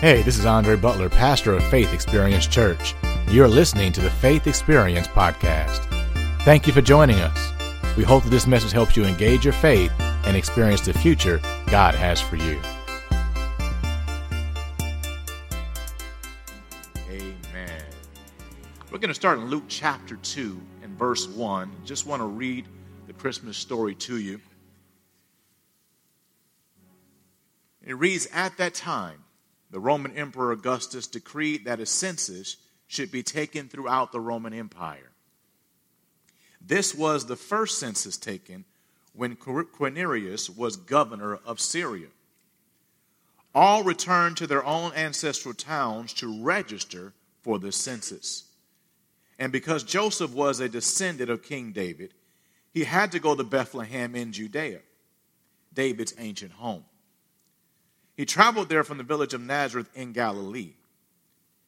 Hey, this is Andre Butler, pastor of Faith Experience Church. You're listening to the Faith Experience Podcast. Thank you for joining us. We hope that this message helps you engage your faith and experience the future God has for you. Amen. We're going to start in Luke chapter 2 and verse 1. Just want to read the Christmas story to you. It reads At that time, the Roman Emperor Augustus decreed that a census should be taken throughout the Roman Empire. This was the first census taken when Quirinius was governor of Syria. All returned to their own ancestral towns to register for the census. And because Joseph was a descendant of King David, he had to go to Bethlehem in Judea, David's ancient home. He traveled there from the village of Nazareth in Galilee.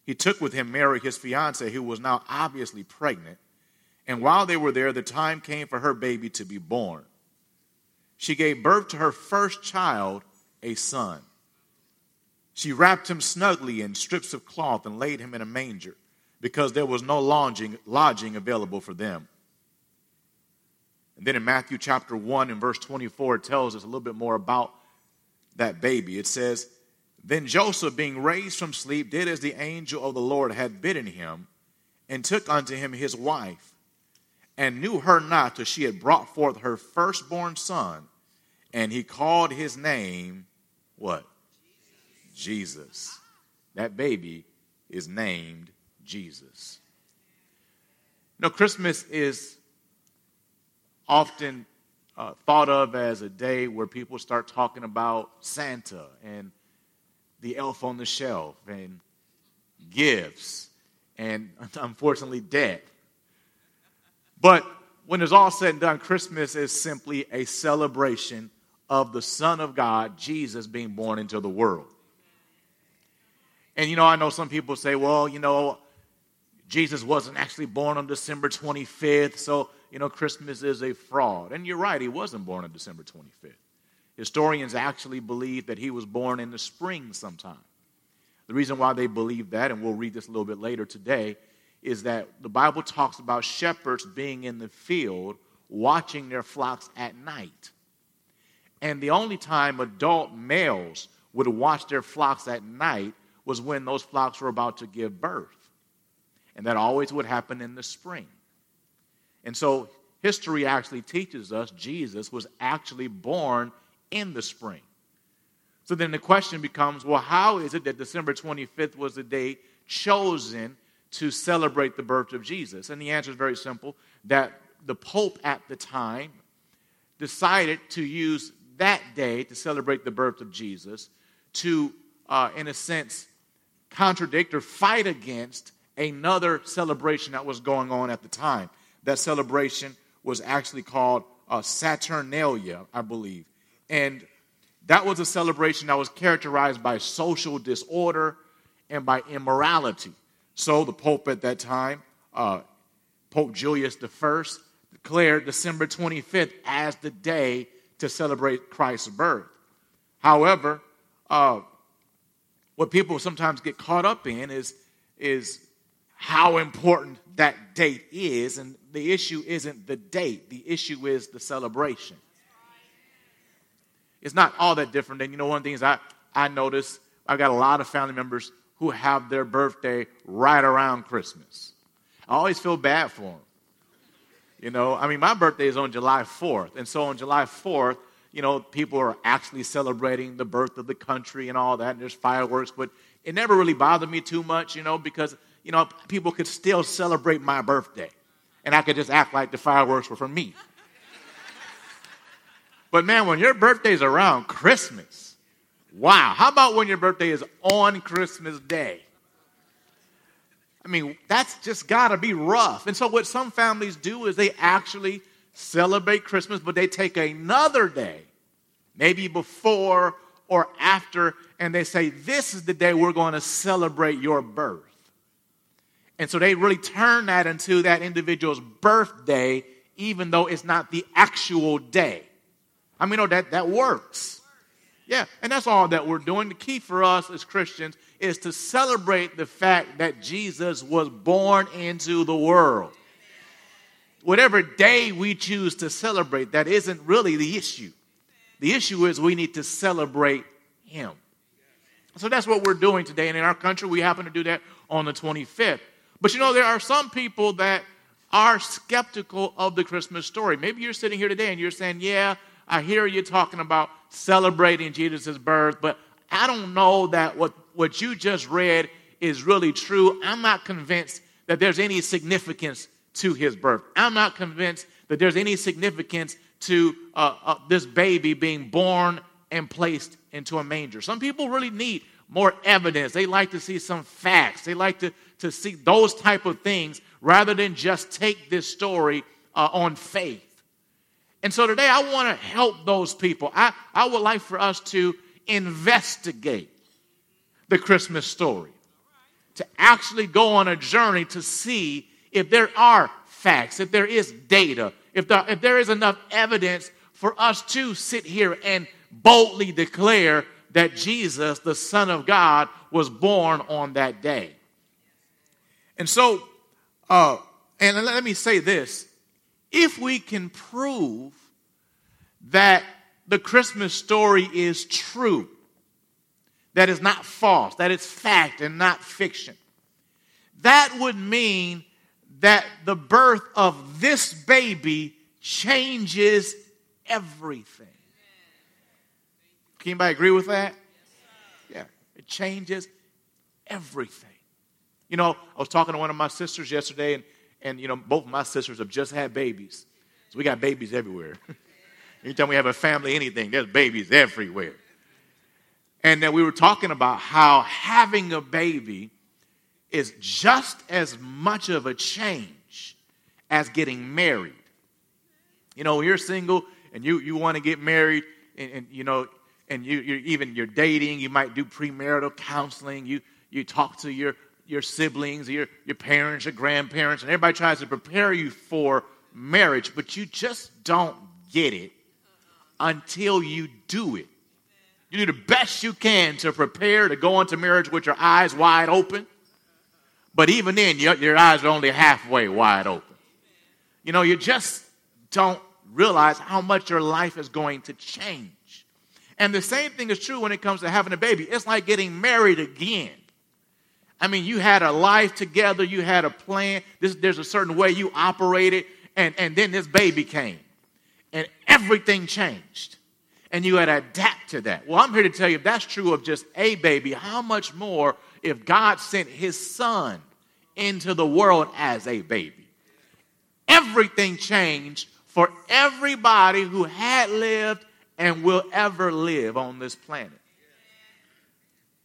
He took with him Mary, his fiancee, who was now obviously pregnant. And while they were there, the time came for her baby to be born. She gave birth to her first child, a son. She wrapped him snugly in strips of cloth and laid him in a manger because there was no lodging, lodging available for them. And then in Matthew chapter 1 and verse 24, it tells us a little bit more about that baby. It says, Then Joseph, being raised from sleep, did as the angel of the Lord had bidden him, and took unto him his wife, and knew her not till she had brought forth her firstborn son, and he called his name what? Jesus. That baby is named Jesus. Know, Christmas is often uh, thought of as a day where people start talking about Santa and the elf on the shelf and gifts and unfortunately death. But when it's all said and done, Christmas is simply a celebration of the Son of God, Jesus, being born into the world. And you know, I know some people say, well, you know, Jesus wasn't actually born on December 25th, so you know, Christmas is a fraud. And you're right, he wasn't born on December 25th. Historians actually believe that he was born in the spring sometime. The reason why they believe that, and we'll read this a little bit later today, is that the Bible talks about shepherds being in the field watching their flocks at night. And the only time adult males would watch their flocks at night was when those flocks were about to give birth. And that always would happen in the spring. And so history actually teaches us Jesus was actually born in the spring. So then the question becomes well, how is it that December 25th was the day chosen to celebrate the birth of Jesus? And the answer is very simple that the Pope at the time decided to use that day to celebrate the birth of Jesus to, uh, in a sense, contradict or fight against another celebration that was going on at the time. That celebration was actually called uh, Saturnalia, I believe. And that was a celebration that was characterized by social disorder and by immorality. So the Pope at that time, uh, Pope Julius I, declared December 25th as the day to celebrate Christ's birth. However, uh, what people sometimes get caught up in is, is how important that date is. And the issue isn't the date, the issue is the celebration. It's not all that different. And you know, one of the things I, I notice, I've got a lot of family members who have their birthday right around Christmas. I always feel bad for them. You know, I mean, my birthday is on July 4th. And so on July 4th, you know, people are actually celebrating the birth of the country and all that, and there's fireworks, but it never really bothered me too much, you know, because you know, people could still celebrate my birthday. And I could just act like the fireworks were for me. But man, when your birthday is around Christmas, wow. How about when your birthday is on Christmas Day? I mean, that's just got to be rough. And so, what some families do is they actually celebrate Christmas, but they take another day, maybe before or after, and they say, This is the day we're to celebrate your birth. And so they really turn that into that individual's birthday, even though it's not the actual day. I mean, no, that, that works. Yeah, and that's all that we're doing. The key for us as Christians is to celebrate the fact that Jesus was born into the world. Whatever day we choose to celebrate, that isn't really the issue. The issue is we need to celebrate Him. So that's what we're doing today. And in our country, we happen to do that on the 25th. But you know, there are some people that are skeptical of the Christmas story. Maybe you're sitting here today and you're saying, Yeah, I hear you talking about celebrating Jesus' birth, but I don't know that what, what you just read is really true. I'm not convinced that there's any significance to his birth. I'm not convinced that there's any significance to uh, uh, this baby being born and placed into a manger. Some people really need more evidence. They like to see some facts. They like to, to see those type of things rather than just take this story uh, on faith. And so today I want to help those people. I, I would like for us to investigate the Christmas story, to actually go on a journey to see if there are facts, if there is data, if there, if there is enough evidence for us to sit here and boldly declare that Jesus, the Son of God, was born on that day. And so, uh, and let me say this if we can prove that the Christmas story is true, that is not false, that it's fact and not fiction, that would mean that the birth of this baby changes everything. Can anybody agree with that? Yeah, it changes everything. You know, I was talking to one of my sisters yesterday, and, and you know, both my sisters have just had babies. So we got babies everywhere. Anytime we have a family, anything, there's babies everywhere. And then we were talking about how having a baby is just as much of a change as getting married. You know, you're single and you, you want to get married, and, and you know, and you, you're even you're dating, you might do premarital counseling, you, you talk to your your siblings, your, your parents, your grandparents, and everybody tries to prepare you for marriage, but you just don't get it until you do it. You do the best you can to prepare to go into marriage with your eyes wide open, but even then, your, your eyes are only halfway wide open. You know, you just don't realize how much your life is going to change. And the same thing is true when it comes to having a baby. It's like getting married again. I mean, you had a life together, you had a plan. This, there's a certain way you operated, and, and then this baby came, and everything changed. And you had to adapt to that. Well, I'm here to tell you if that's true of just a baby, how much more if God sent his son into the world as a baby? Everything changed for everybody who had lived and will ever live on this planet.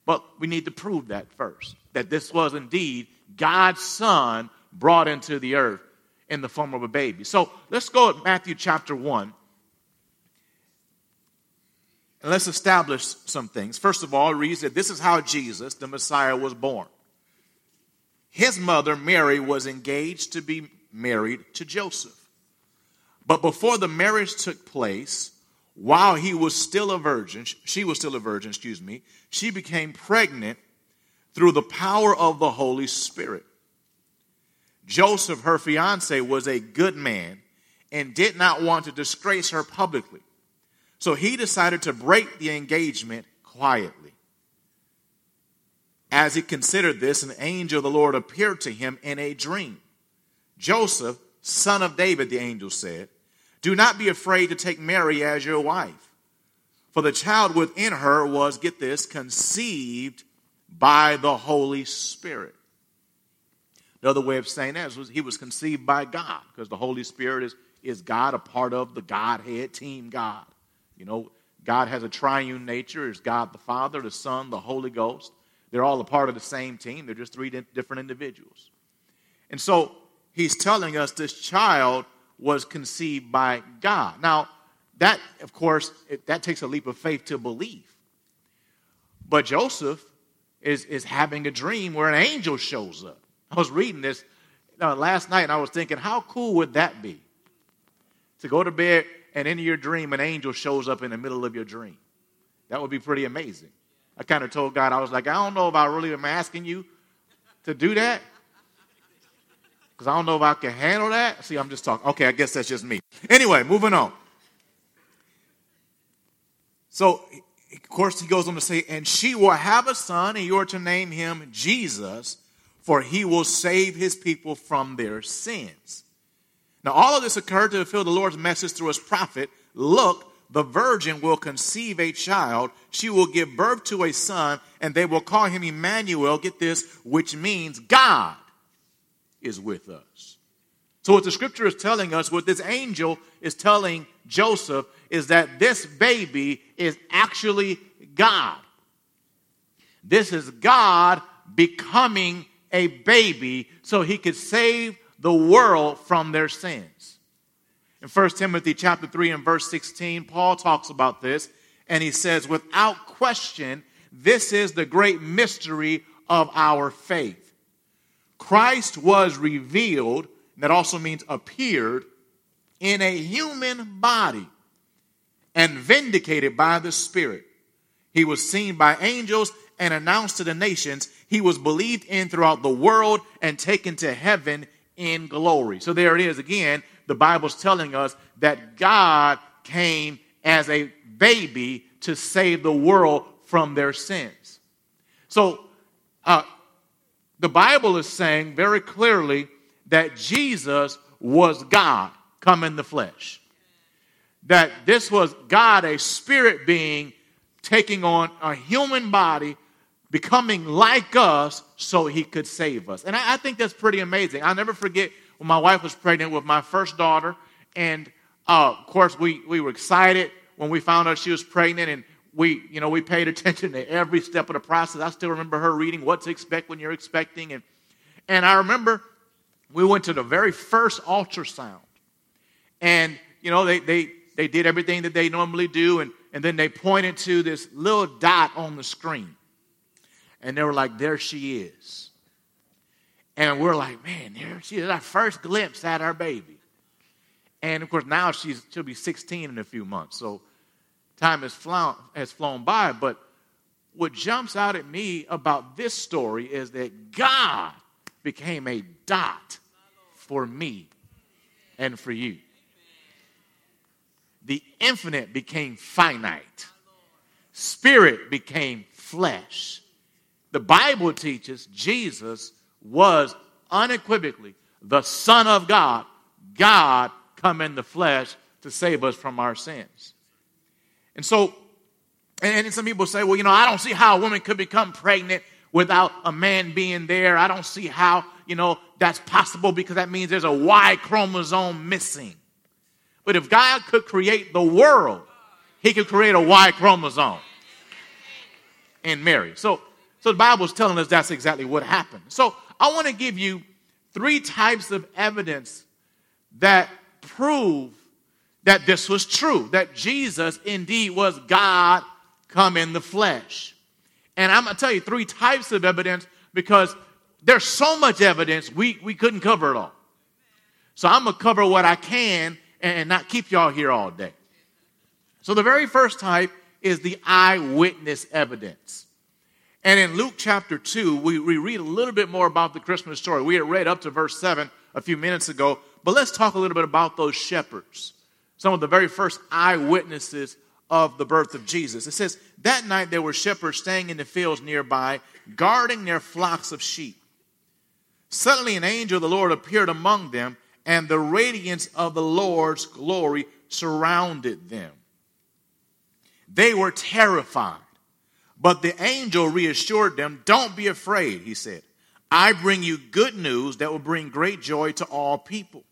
But we need to prove that first that this was indeed God's Son brought into the earth in the form of a baby. So let's go at Matthew chapter 1. And let's establish some things. First of all, it reads that this is how Jesus, the Messiah, was born. His mother, Mary, was engaged to be married to Joseph. But before the marriage took place, while he was still a virgin, she was still a virgin, excuse me, she became pregnant through the power of the Holy Spirit. Joseph, her fiance, was a good man and did not want to disgrace her publicly. So he decided to break the engagement quietly. As he considered this, an angel of the Lord appeared to him in a dream. Joseph, son of David, the angel said, Do not be afraid to take Mary as your wife, for the child within her was, get this, conceived by the Holy Spirit. Another way of saying that is he was conceived by God because the Holy Spirit is, is God, a part of the Godhead team God. You know, God has a triune nature. It's God the Father, the Son, the Holy Ghost. They're all a part of the same team. They're just three different individuals. And so he's telling us this child was conceived by God. Now, that, of course, it, that takes a leap of faith to believe. But Joseph is, is having a dream where an angel shows up. I was reading this uh, last night and I was thinking, how cool would that be? To go to bed and in your dream, an angel shows up in the middle of your dream. That would be pretty amazing. I kind of told God, I was like, I don't know if I really am asking you to do that. Because I don't know if I can handle that. See, I'm just talking. Okay, I guess that's just me. Anyway, moving on. So, of course, he goes on to say, And she will have a son, and you are to name him Jesus, for he will save his people from their sins. Now, all of this occurred to fulfill the Lord's message through his prophet Look, the virgin will conceive a child. She will give birth to a son, and they will call him Emmanuel. Get this, which means God is with us. So, what the scripture is telling us, what this angel is telling Joseph, is that this baby is actually God. This is God becoming a baby so he could save the world from their sins. In 1 Timothy chapter 3 and verse 16, Paul talks about this and he says, without question, this is the great mystery of our faith. Christ was revealed, that also means appeared, in a human body and vindicated by the Spirit. He was seen by angels and announced to the nations. He was believed in throughout the world and taken to heaven in glory. So there it is again. The Bible's telling us that God came as a baby to save the world from their sins. So uh, the Bible is saying very clearly that Jesus was God come in the flesh. That this was God, a spirit being, taking on a human body becoming like us so he could save us. And I, I, think that's pretty amazing. I'll never forget when my wife was pregnant with my first daughter. And uh, of course, we, we were excited when we found out she was pregnant. And we, you know, we paid attention to every step of the process. I still remember her reading what to expect when you're expecting. And, and I remember we went to the very first ultrasound. And, you know, they, they, they did everything that they normally do. And, and then they pointed to this little dot on the screen and they were like, there she is. And we're like, man, there she is, our first glimpse at our baby. And of course, now she's, she'll be 16 in a few months. So time has flown, has flown by. But what jumps out at me about this story is that God became a dot for me and for you. The infinite became finite, spirit became flesh. The Bible teaches Jesus was unequivocally the Son of God, God come in the flesh to save us from our sins. And so, and some people say, well, you know, I don't see how a woman could become pregnant without a man being there. I don't see how, you know, that's possible because that means there's a Y chromosome missing. But if God could create the world, he could create a Y chromosome in Mary. So so the Bible is telling us that's exactly what happened. So I want to give you three types of evidence that prove that this was true, that Jesus indeed was God come in the flesh. And I'm going to tell you three types of evidence because there's so much evidence we, we couldn't cover it all. So I'm going to cover what I can and not keep y'all here all day. So the very first type is the eyewitness evidence. And in Luke chapter 2, we, we read a little bit more about the Christmas story. We had read up to verse 7 a few minutes ago, but let's talk a little bit about those shepherds, some of the very first eyewitnesses of the birth of Jesus. It says, That night there were shepherds staying in the fields nearby, guarding their flocks of sheep. Suddenly an angel of the Lord appeared among them, and the radiance of the Lord's glory surrounded them. They were terrified. But the angel reassured them, Don't be afraid, he said. I bring you good news that will bring great joy to all people.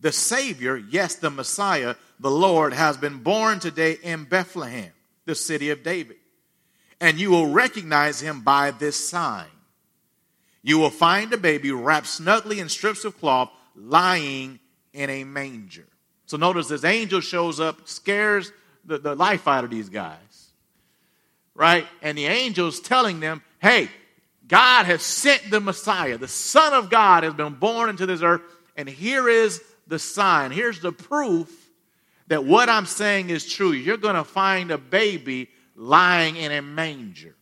The Savior, yes, the Messiah, the Lord, has been born today in Bethlehem, the city of David. And you will recognize him by this sign. You will find a baby wrapped snugly in strips of cloth, lying in a manger. So notice this angel shows up, scares the, the life out of these guys right? And the angels telling them, hey, God has sent the Messiah. The Son of God has been born into this earth. And here is the sign. Here's the proof that what I'm saying is true. You're going to find a baby lying in a manger.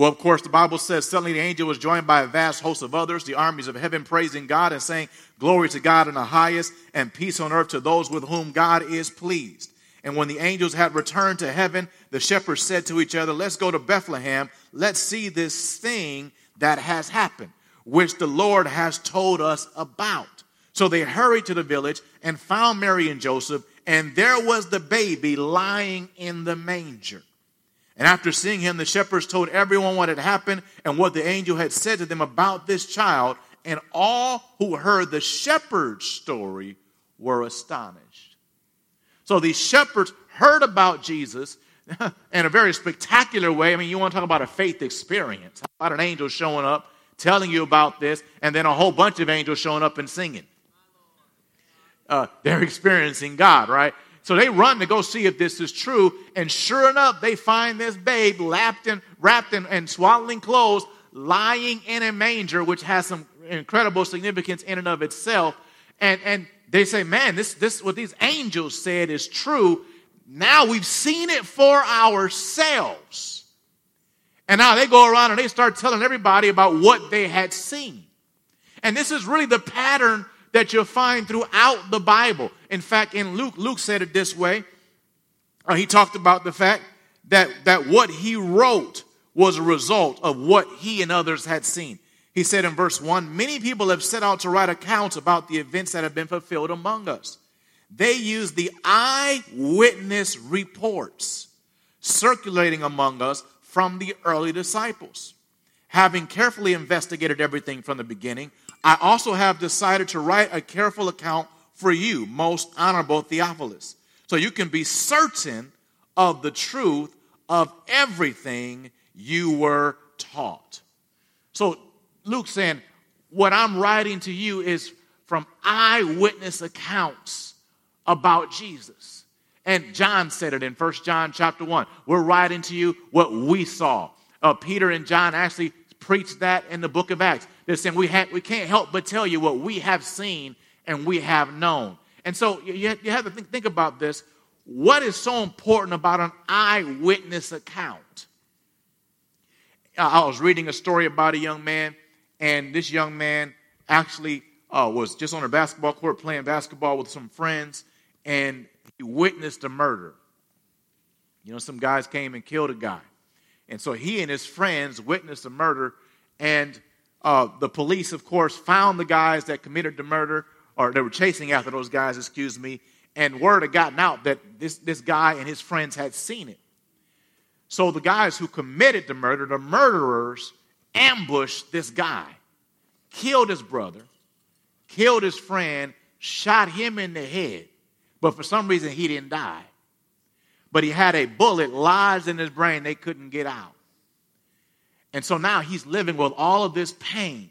Well, of course, the Bible says suddenly the angel was joined by a vast host of others, the armies of heaven, praising God and saying, Glory to God in the highest, and peace on earth to those with whom God is pleased. And when the angels had returned to heaven, the shepherds said to each other, Let's go to Bethlehem. Let's see this thing that has happened, which the Lord has told us about. So they hurried to the village and found Mary and Joseph, and there was the baby lying in the manger. And after seeing him, the shepherds told everyone what had happened and what the angel had said to them about this child. And all who heard the shepherd's story were astonished. So these shepherds heard about Jesus in a very spectacular way. I mean, you want to talk about a faith experience. About an angel showing up, telling you about this, and then a whole bunch of angels showing up and singing? Uh, they're experiencing God, right? So they run to go see if this is true. And sure enough, they find this babe wrapped in, wrapped in, in swaddling clothes, lying in a manger, which has some incredible significance in and of itself. And, and they say, man, this, this, what these angels said is true. Now we've seen it for ourselves. And now they go around and they start telling everybody about what they had seen. And this is really the pattern that you'll find throughout the Bible. In fact, in Luke, Luke said it this way. Uh, he talked about the fact that, that what he wrote was a result of what he and others had seen. He said in verse 1 Many people have set out to write accounts about the events that have been fulfilled among us. They use the eyewitness reports circulating among us from the early disciples. Having carefully investigated everything from the beginning, I also have decided to write a careful account for you, most honorable Theophilus, so you can be certain of the truth of everything you were taught. So Luke saying, what I'm writing to you is from eyewitness accounts about Jesus. And John said it in First John chapter 1. We're writing to you what we saw. Uh, Peter and John actually preached that in the book of Acts. They're saying we, have, we can't help but tell you what we have seen and we have known. And so you, have to think, think about this. What is so important about an eyewitness account? I was reading a story about a young man, and this young man actually uh, was just on a basketball court playing basketball with some friends, and he witnessed a murder. You know, some guys came and killed a guy. And so he and his friends witnessed a murder, and uh, the police, of course, found the guys that committed the murder, or they were chasing after those guys, excuse me, and word had gotten out that this, this guy and his friends had seen it. So the guys who committed the murder, the murderers, ambushed this guy, killed his brother, killed his friend, shot him in the head, but for some reason he didn't die. But he had a bullet lodged in his brain they couldn't get out. And so now he's living with all of this pain.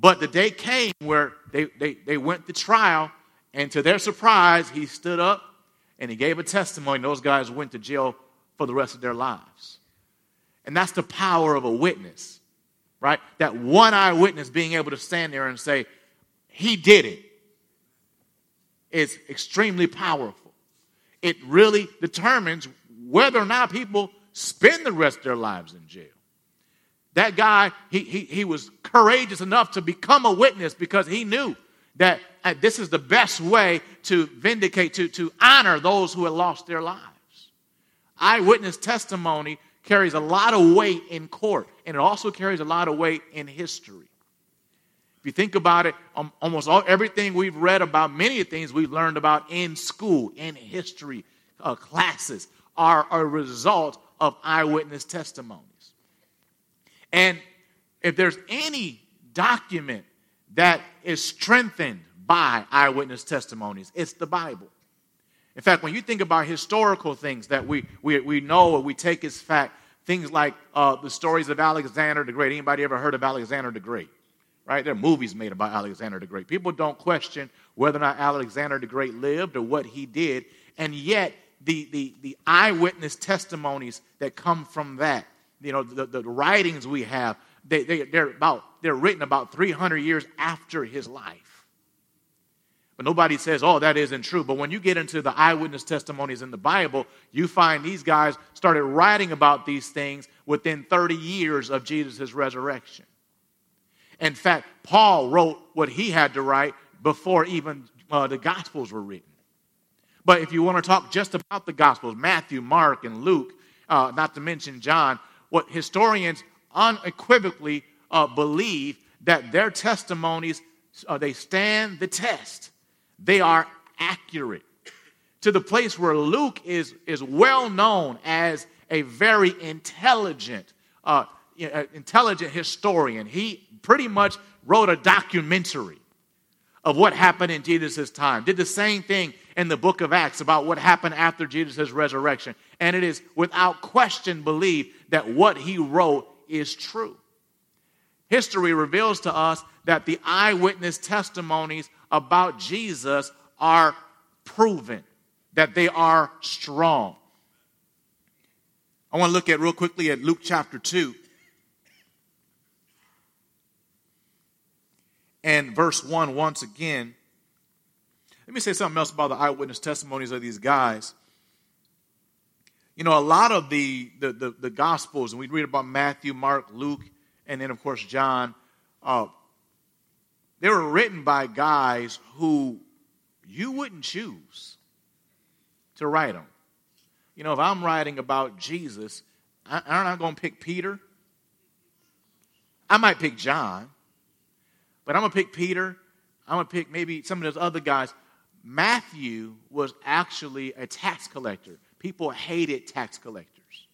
But the day came where they, they, they went to trial, and to their surprise, he stood up and he gave a testimony. Those guys went to jail for the rest of their lives. And that's the power of a witness, right? That one eyewitness being able to stand there and say, He did it, is extremely powerful. It really determines whether or not people spend the rest of their lives in jail. That guy, he, he, he was courageous enough to become a witness because he knew that uh, this is the best way to vindicate, to, to honor those who had lost their lives. Eyewitness testimony carries a lot of weight in court, and it also carries a lot of weight in history. If you think about it, um, almost all, everything we've read about, many things we've learned about in school, in history uh, classes, are a result of eyewitness testimony. And if there's any document that is strengthened by eyewitness testimonies, it's the Bible. In fact, when you think about historical things that we, we, we know or we take as fact, things like uh, the stories of Alexander the Great. Anybody ever heard of Alexander the Great? Right? There are movies made about Alexander the Great. People don't question whether or not Alexander the Great lived or what he did, and yet the, the, the eyewitness testimonies that come from that you know, the, the writings we have, they, they, they're, about, they're written about 300 years after his life. But nobody says, oh, that isn't true. But when you get into the eyewitness testimonies in the Bible, you find these guys started writing about these things within 30 years of Jesus' resurrection. In fact, Paul wrote what he had to write before even uh, the Gospels were written. But if you want to talk just about the Gospels, Matthew, Mark, and Luke, uh, not to mention John, what historians unequivocally uh, believe that their testimonies uh, they stand the test they are accurate to the place where Luke is, is well known as a very intelligent, uh, intelligent historian. He pretty much wrote a documentary of what happened in Jesus' time. Did the same thing in the book of Acts about what happened after Jesus' resurrection. And it is without question believed that what he wrote is true. History reveals to us that the eyewitness testimonies about Jesus are proven, that they are strong. I want to look at real quickly at Luke chapter 2 and verse 1 once again. Let me say something else about the eyewitness testimonies of these guys. You know, a lot of the, the, the, the Gospels, and we read about Matthew, Mark, Luke, and then, of course, John, uh, they were written by guys who you wouldn't choose to write them. You know, if I'm writing about Jesus, I, I'm not going to pick Peter. I might pick John, but I'm going to pick Peter. I'm going to pick maybe some of those other guys. Matthew was actually a tax collector. People hated tax collectors.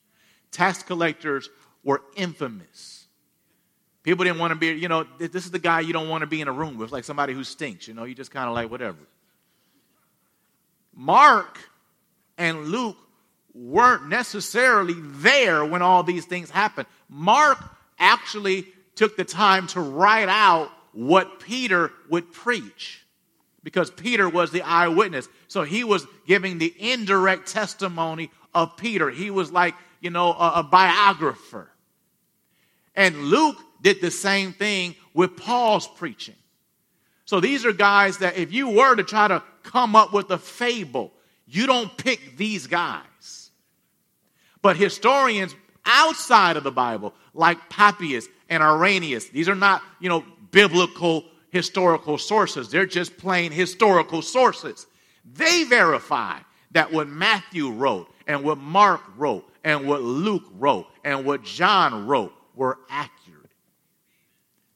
Tax collectors were infamous. People didn't want to be, you know, this is the guy you don't want to be in a room with, like somebody who stinks, you know, you just kind of like whatever. Mark and Luke weren't necessarily there when all these things happened. Mark actually took the time to write out what Peter would preach because Peter was the eyewitness. So he was giving the indirect testimony of Peter. He was like, you know, a, a biographer. And Luke did the same thing with Paul's preaching. So these are guys that if you were to try to come up with a fable, you don't pick these guys. But historians outside of the Bible, like Papias and Irenaeus, these are not, you know, biblical historical sources. They're just plain historical sources. They verify that what Matthew wrote and what Mark wrote and what Luke wrote and what John wrote were accurate.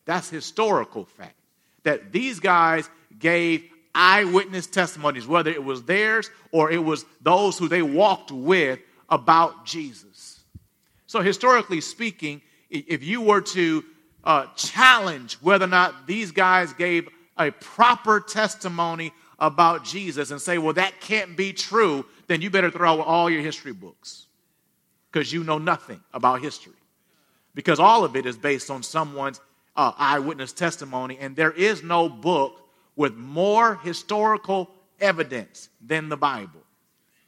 That's historical fact. That these guys gave eyewitness testimonies, whether it was theirs or it was those who they walked with about Jesus. So, historically speaking, if you were to uh, challenge whether or not these guys gave a proper testimony about Jesus and say, well, that can't be true, then you better throw out all your history books because you know nothing about history. Because all of it is based on someone's uh, eyewitness testimony, and there is no book with more historical evidence than the Bible.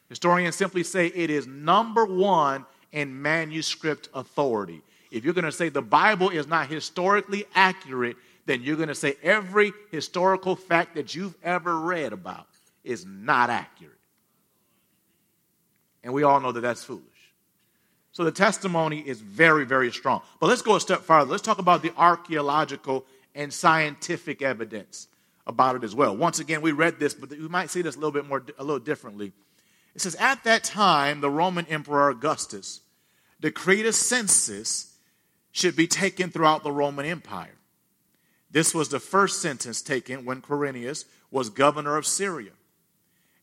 Historians simply say it is number one in manuscript authority. If you're going to say the Bible is not historically accurate, then you're going to say every historical fact that you've ever read about is not accurate. And we all know that that's foolish. So the testimony is very, very strong. But let's go a step farther. Let's talk about the archaeological and scientific evidence about it as well. Once again, we read this, but we might see this a little bit more, a little differently. It says, At that time, the Roman Emperor Augustus decreed a census should be taken throughout the Roman Empire. This was the first census taken when Quirinius was governor of Syria.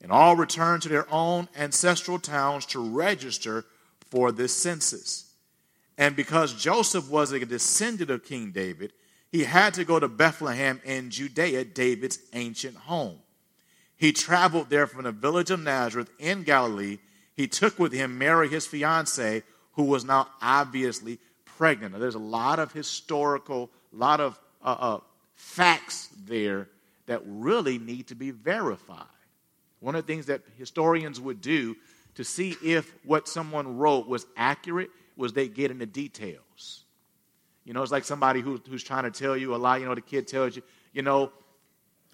And all returned to their own ancestral towns to register for this census. And because Joseph was a descendant of King David, he had to go to Bethlehem in Judea, David's ancient home. He traveled there from the village of Nazareth in Galilee. He took with him Mary, his fiancee, who was now obviously pregnant. Now, there's a lot of historical, a lot of uh, uh, facts there that really need to be verified. One of the things that historians would do to see if what someone wrote was accurate was they get into details. You know, it's like somebody who, who's trying to tell you a lie. You know, the kid tells you, you know,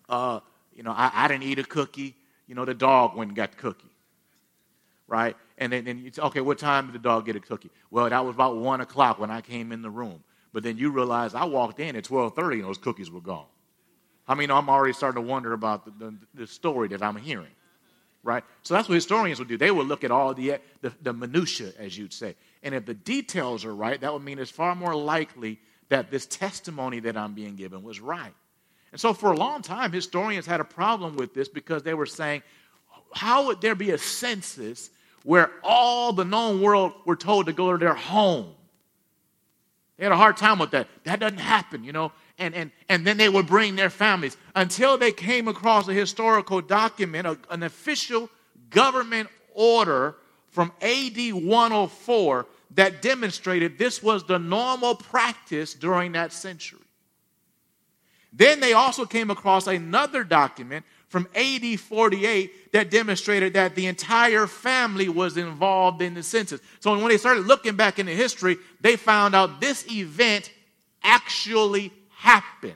uh, you know, I, I didn't eat a cookie. You know, the dog went and got the cookie. Right? And then, you say, okay, what time did the dog get a cookie? Well, that was about 1 o'clock when I came in the room. But then you realize I walked in at 12.30 and those cookies were gone. I mean, I'm already starting to wonder about the, the, the story that I'm hearing. Right? So that's what historians would do. They would look at all the, the, the minutiae, as you'd say. And if the details are right, that would mean it's far more likely that this testimony that I'm being given was right. And so for a long time, historians had a problem with this because they were saying, how would there be a census where all the known world were told to go to their home? They had a hard time with that. That doesn't happen, you know. And, and, and then they would bring their families until they came across a historical document, a, an official government order from AD 104 that demonstrated this was the normal practice during that century. Then they also came across another document from AD 48 that demonstrated that the entire family was involved in the census. So when they started looking back into history, they found out this event actually happened.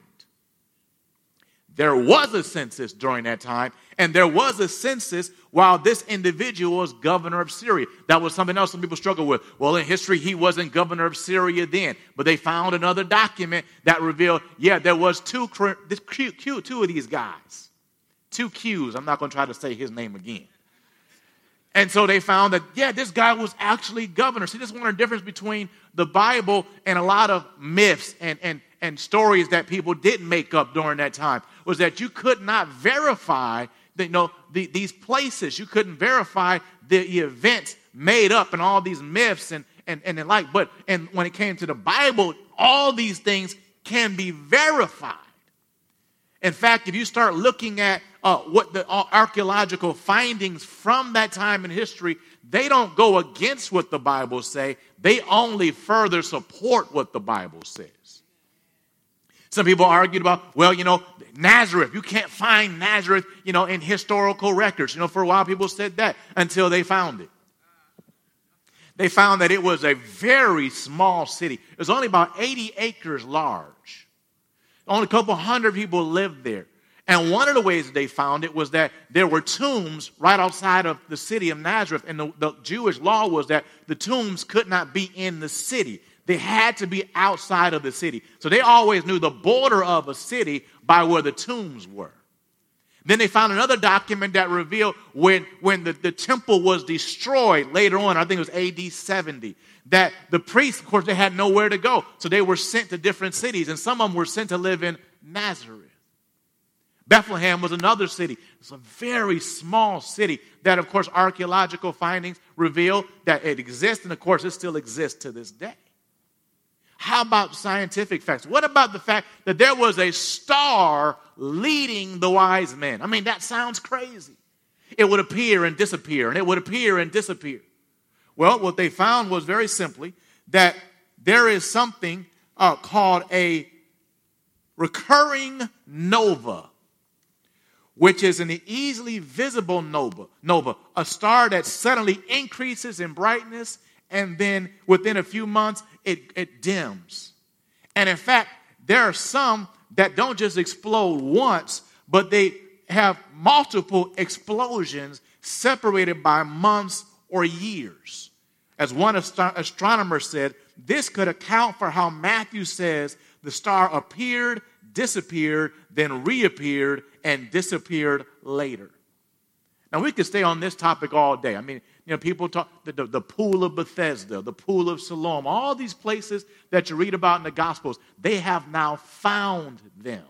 There was a census during that time, and there was a census while this individual was governor of Syria. That was something else some people struggle with. Well, in history, he wasn't governor of Syria then, but they found another document that revealed, yeah, there was two, two of these guys. Two Qs. I'm not going to try to say his name again. And so they found that, yeah, this guy was actually governor. See, this is one of the difference between the Bible and a lot of myths and, and, and stories that people didn't make up during that time was that you could not verify the, you know, the, these places. You couldn't verify the events made up and all these myths and, and, and the like. But and when it came to the Bible, all these things can be verified. In fact, if you start looking at uh, what the uh, archaeological findings from that time in history, they don't go against what the Bible say. They only further support what the Bible says. Some people argued about, well, you know, Nazareth. You can't find Nazareth, you know, in historical records. You know, for a while people said that until they found it. They found that it was a very small city. It was only about 80 acres large. Only a couple hundred people lived there. And one of the ways that they found it was that there were tombs right outside of the city of Nazareth. And the, the Jewish law was that the tombs could not be in the city. They had to be outside of the city. So they always knew the border of a city by where the tombs were. Then they found another document that revealed when, when the, the temple was destroyed later on, I think it was AD 70, that the priests, of course, they had nowhere to go. So they were sent to different cities, and some of them were sent to live in Nazareth. Bethlehem was another city. It's a very small city that, of course, archaeological findings reveal that it exists, and of course, it still exists to this day. How about scientific facts? What about the fact that there was a star leading the wise men? I mean, that sounds crazy. It would appear and disappear, and it would appear and disappear. Well, what they found was very simply that there is something uh, called a recurring nova, which is an easily visible nova, nova, a star that suddenly increases in brightness and then within a few months it, it dims. And in fact, there are some that don't just explode once, but they have multiple explosions separated by months or years. As one astronomer said, this could account for how Matthew says the star appeared, disappeared, then reappeared, and disappeared later. Now, we could stay on this topic all day. I mean, you know, people talk the, the, the, pool of Bethesda, the pool of Siloam, all these places that you read about in the Gospels, they have now found them.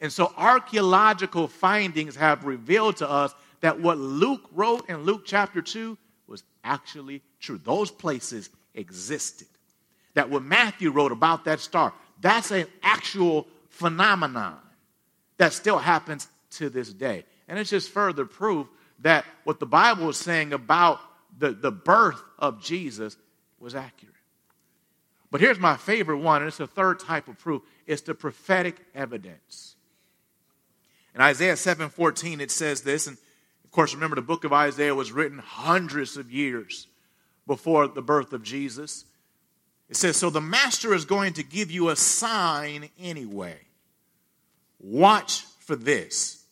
And so archaeological findings have revealed to us that what Luke wrote in Luke chapter 2 was actually true. Those places existed. That what Matthew wrote about that star, that's an actual phenomenon that still happens to this day. And it's just further proof that what the Bible is saying about the, the birth of Jesus was accurate. But here's my favorite one, and it's the third type of proof it's the prophetic evidence. In Isaiah 7:14, it says this, and of course, remember the book of Isaiah was written hundreds of years before the birth of Jesus. It says, So the master is going to give you a sign anyway. Watch for this.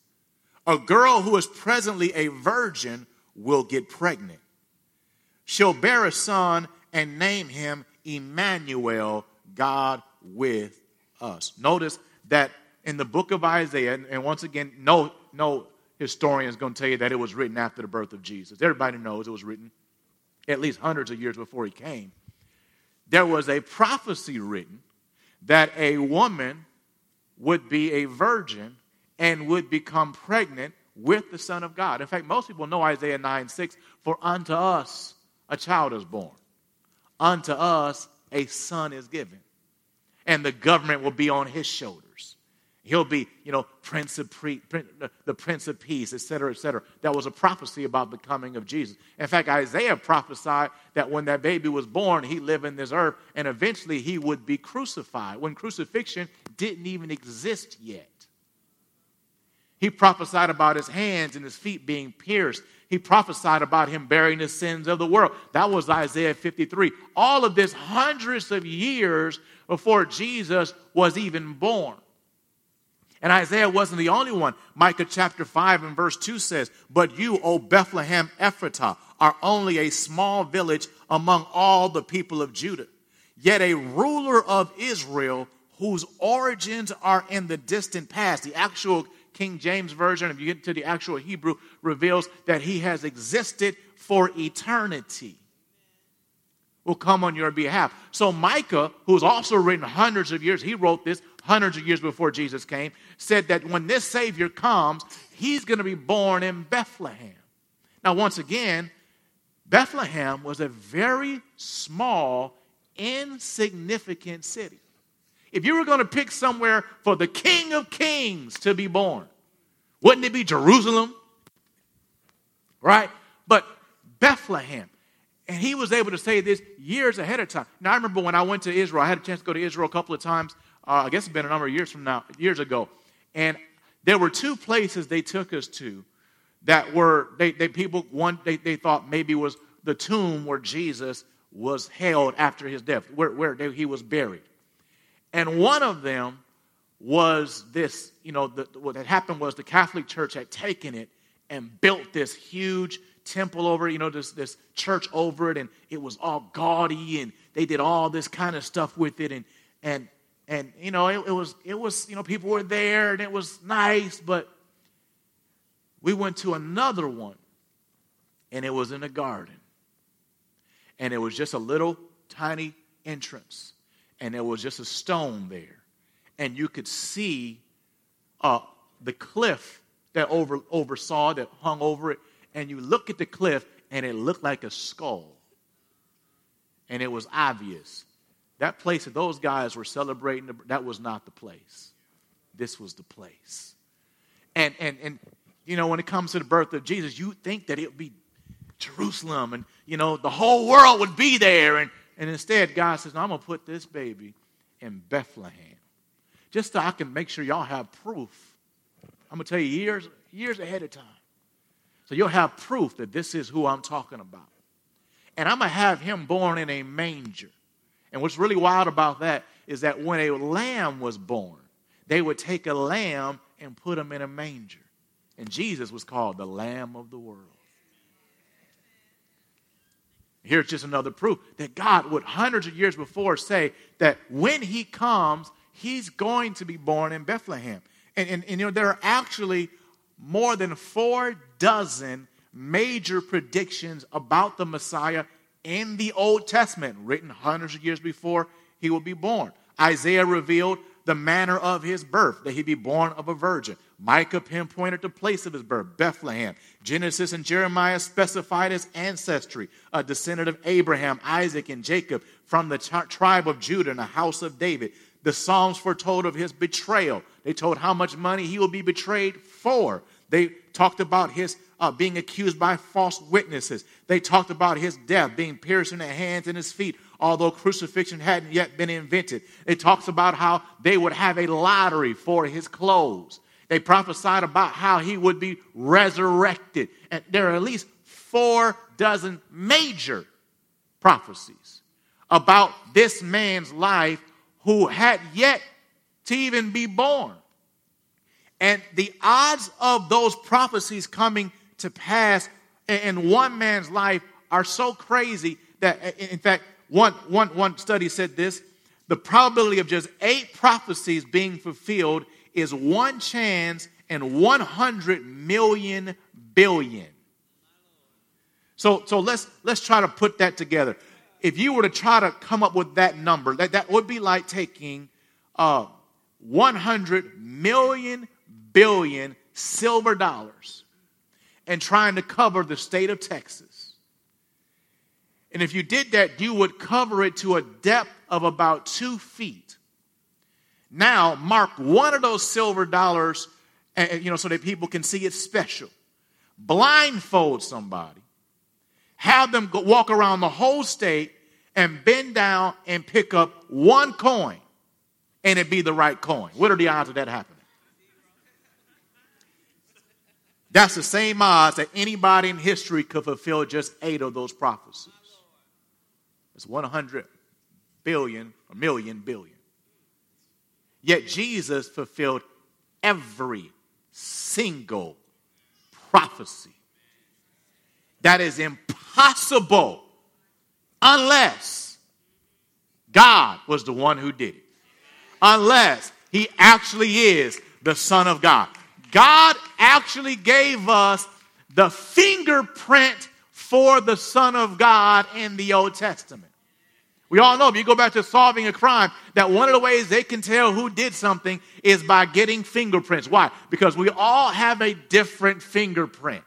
A girl who is presently a virgin will get pregnant. She'll bear a son and name him Emmanuel, God with us. Notice that in the book of Isaiah, and once again, no, no historian is going to tell you that it was written after the birth of Jesus. Everybody knows it was written at least hundreds of years before he came. There was a prophecy written that a woman would be a virgin and would become pregnant with the Son of God. In fact, most people know Isaiah 9 6 For unto us a child is born, unto us a son is given, and the government will be on his shoulders. He'll be, you know, prince of pre, uh, the prince of peace, etc., etc. That was a prophecy about the coming of Jesus. In fact, Isaiah prophesied that when that baby was born, he'd live in this earth, and eventually he would be crucified. When crucifixion didn't even exist yet. He prophesied about his hands and his feet being pierced. He prophesied about him bearing the sins of the world. That was Isaiah 53. All of this hundreds of years before Jesus was even born. And Isaiah wasn't the only one. Micah chapter 5 and verse 2 says, But you, O Bethlehem Ephratah, are only a small village among all the people of Judah. Yet a ruler of Israel whose origins are in the distant past. The actual King James Version, if you get to the actual Hebrew, reveals that he has existed for eternity will come on your behalf. So Micah, who's also written hundreds of years, he wrote this hundreds of years before Jesus came, said that when this Savior comes, he's going to be born in Bethlehem. Now, once again, Bethlehem was a very small, insignificant city. If you were going to pick somewhere for the King of Kings to be born, wouldn't it be Jerusalem? Right? But Bethlehem. And he was able to say this years ahead of time. Now, I remember when I went to Israel, I had a chance to go to Israel a couple of times. Uh, I guess it's been a number of years from now, years ago. And there were two places they took us to that were, they, they people, one, they, they thought maybe was the tomb where Jesus was held after his death, where, where they, he was buried. And one of them was this, you know, the, what had happened was the Catholic Church had taken it and built this huge temple over it, you know, this, this church over it, and it was all gaudy, and they did all this kind of stuff with it, and and and you know, it, it was it was you know people were there, and it was nice, but we went to another one, and it was in a garden, and it was just a little tiny entrance, and there was just a stone there, and you could see uh, the cliff that over oversaw that hung over it and you look at the cliff and it looked like a skull. And it was obvious. That place that those guys were celebrating, that was not the place. This was the place. And, and, and you know, when it comes to the birth of Jesus, you think that it would be Jerusalem and, you know, the whole world would be there. And, and instead, God says, no, I'm going to put this baby in Bethlehem. Just so I can make sure y'all have proof. I'm going to tell you years, years ahead of time. So you'll have proof that this is who I'm talking about. And I'm going to have him born in a manger. And what's really wild about that is that when a lamb was born, they would take a lamb and put him in a manger. And Jesus was called the Lamb of the world. Here's just another proof that God would hundreds of years before say that when he comes, he's going to be born in Bethlehem. And, and, and you know, there are actually more than four dozen major predictions about the Messiah in the Old Testament, written hundreds of years before he would be born. Isaiah revealed the manner of his birth, that he'd be born of a virgin. Micah pinpointed the place of his birth, Bethlehem. Genesis and Jeremiah specified his ancestry, a descendant of Abraham, Isaac, and Jacob from the tribe of Judah and the house of David. The Psalms foretold of his betrayal. They told how much money he will be betrayed for. They talked about his uh, being accused by false witnesses. They talked about his death, being pierced in the hands and his feet, although crucifixion hadn't yet been invented. It talks about how they would have a lottery for his clothes. They prophesied about how he would be resurrected. And there are at least four dozen major prophecies about this man's life who had yet to even be born. And the odds of those prophecies coming to pass in one man's life are so crazy that, in fact, one, one, one study said this the probability of just eight prophecies being fulfilled is one chance in 100 million billion. So, so let's, let's try to put that together. If you were to try to come up with that number, that, that would be like taking uh, 100 million billion silver dollars and trying to cover the state of Texas. And if you did that, you would cover it to a depth of about two feet. Now, mark one of those silver dollars, you know, so that people can see it's special. Blindfold somebody, have them go, walk around the whole state and bend down and pick up one coin, and it be the right coin. What are the odds of that happening? That's the same odds that anybody in history could fulfill just eight of those prophecies. It's 100 billion, a million billion. Yet Jesus fulfilled every single prophecy. That is impossible unless God was the one who did it. Unless he actually is the Son of God. God actually gave us the fingerprint for the Son of God in the Old Testament. We all know if you go back to solving a crime, that one of the ways they can tell who did something is by getting fingerprints. Why? Because we all have a different fingerprint.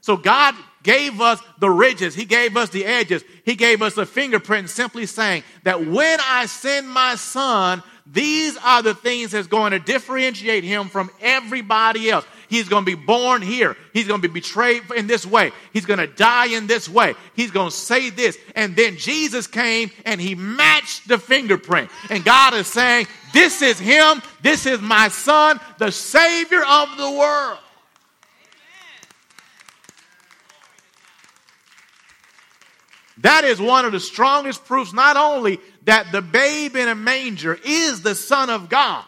So God gave us the ridges, He gave us the edges, He gave us a fingerprint, simply saying that when I send my son, these are the things that's going to differentiate him from everybody else. He's going to be born here. He's going to be betrayed in this way. He's going to die in this way. He's going to say this. And then Jesus came and he matched the fingerprint. And God is saying, This is him. This is my son, the Savior of the world. That is one of the strongest proofs, not only that the babe in a manger is the Son of God,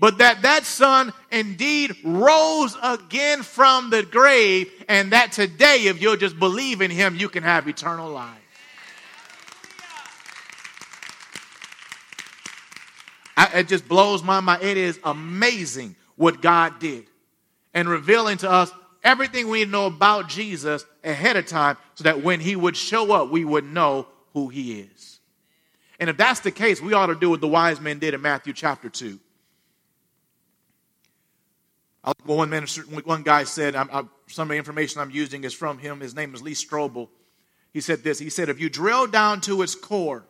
but that that Son indeed rose again from the grave, and that today, if you'll just believe in Him, you can have eternal life. I, it just blows my mind. It is amazing what God did and revealing to us everything we know about Jesus ahead of time so that when he would show up, we would know who he is. And if that's the case, we ought to do what the wise men did in Matthew chapter 2. One, man, one guy said, I'm, I'm, some of the information I'm using is from him. His name is Lee Strobel. He said this He said, If you drill down to its core,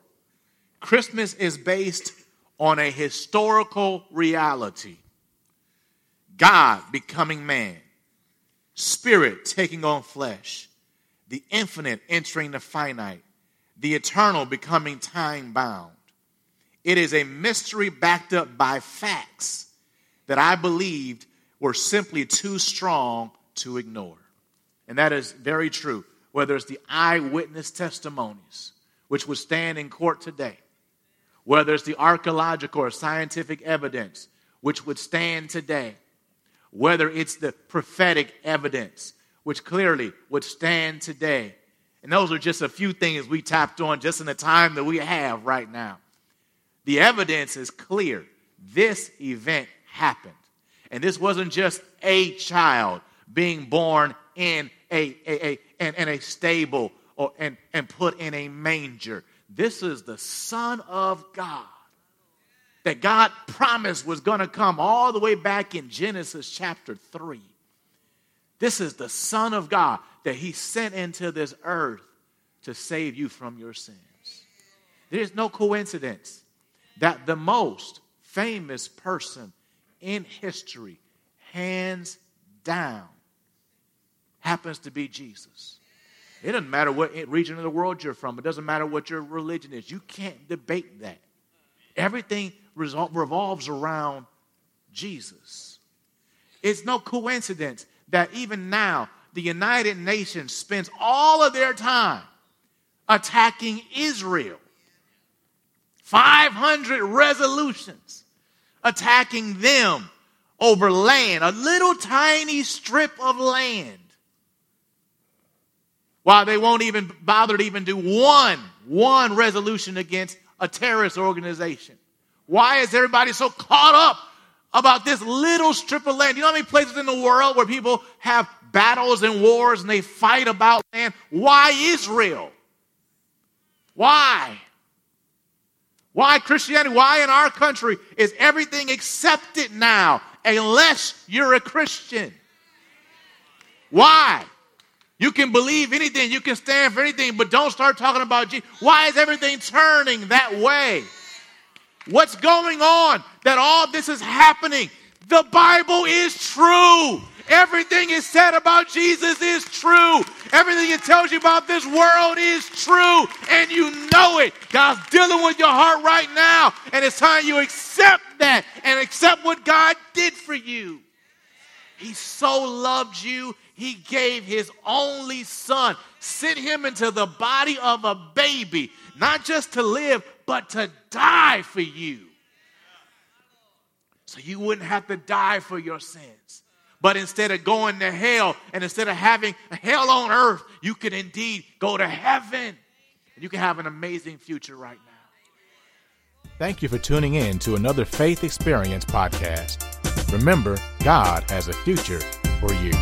Christmas is based on a historical reality God becoming man, Spirit taking on flesh, the infinite entering the finite, the eternal becoming time bound. It is a mystery backed up by facts that I believed were simply too strong to ignore. And that is very true. Whether it's the eyewitness testimonies, which would stand in court today, whether it's the archaeological or scientific evidence, which would stand today, whether it's the prophetic evidence, which clearly would stand today. And those are just a few things we tapped on just in the time that we have right now. The evidence is clear. This event happened. And this wasn't just a child being born in a, a, a, in, in a stable or, and, and put in a manger. This is the Son of God that God promised was going to come all the way back in Genesis chapter 3. This is the Son of God that He sent into this earth to save you from your sins. There's no coincidence that the most famous person in history, hands down, happens to be Jesus. It doesn't matter what region of the world you're from, it doesn't matter what your religion is. You can't debate that. Everything revolves around Jesus. It's no coincidence that even now the United Nations spends all of their time attacking Israel. 500 resolutions attacking them over land, a little tiny strip of land. Why they won't even bother to even do one, one resolution against a terrorist organization. Why is everybody so caught up about this little strip of land? You know how many places in the world where people have battles and wars and they fight about land? Why Israel? Why? Why Christianity? Why in our country is everything accepted now unless you're a Christian? Why? You can believe anything, you can stand for anything, but don't start talking about Jesus. Why is everything turning that way? What's going on that all this is happening? The Bible is true. Everything is said about Jesus is true. Everything it tells you about this world is true, and you know it. God's dealing with your heart right now, and it's time you accept that and accept what God did for you. He so loved you, he gave his only son, sent him into the body of a baby, not just to live, but to die for you. So you wouldn't have to die for your sins. But instead of going to hell and instead of having hell on earth, you can indeed go to heaven. And you can have an amazing future right now. Thank you for tuning in to another Faith Experience podcast. Remember, God has a future for you.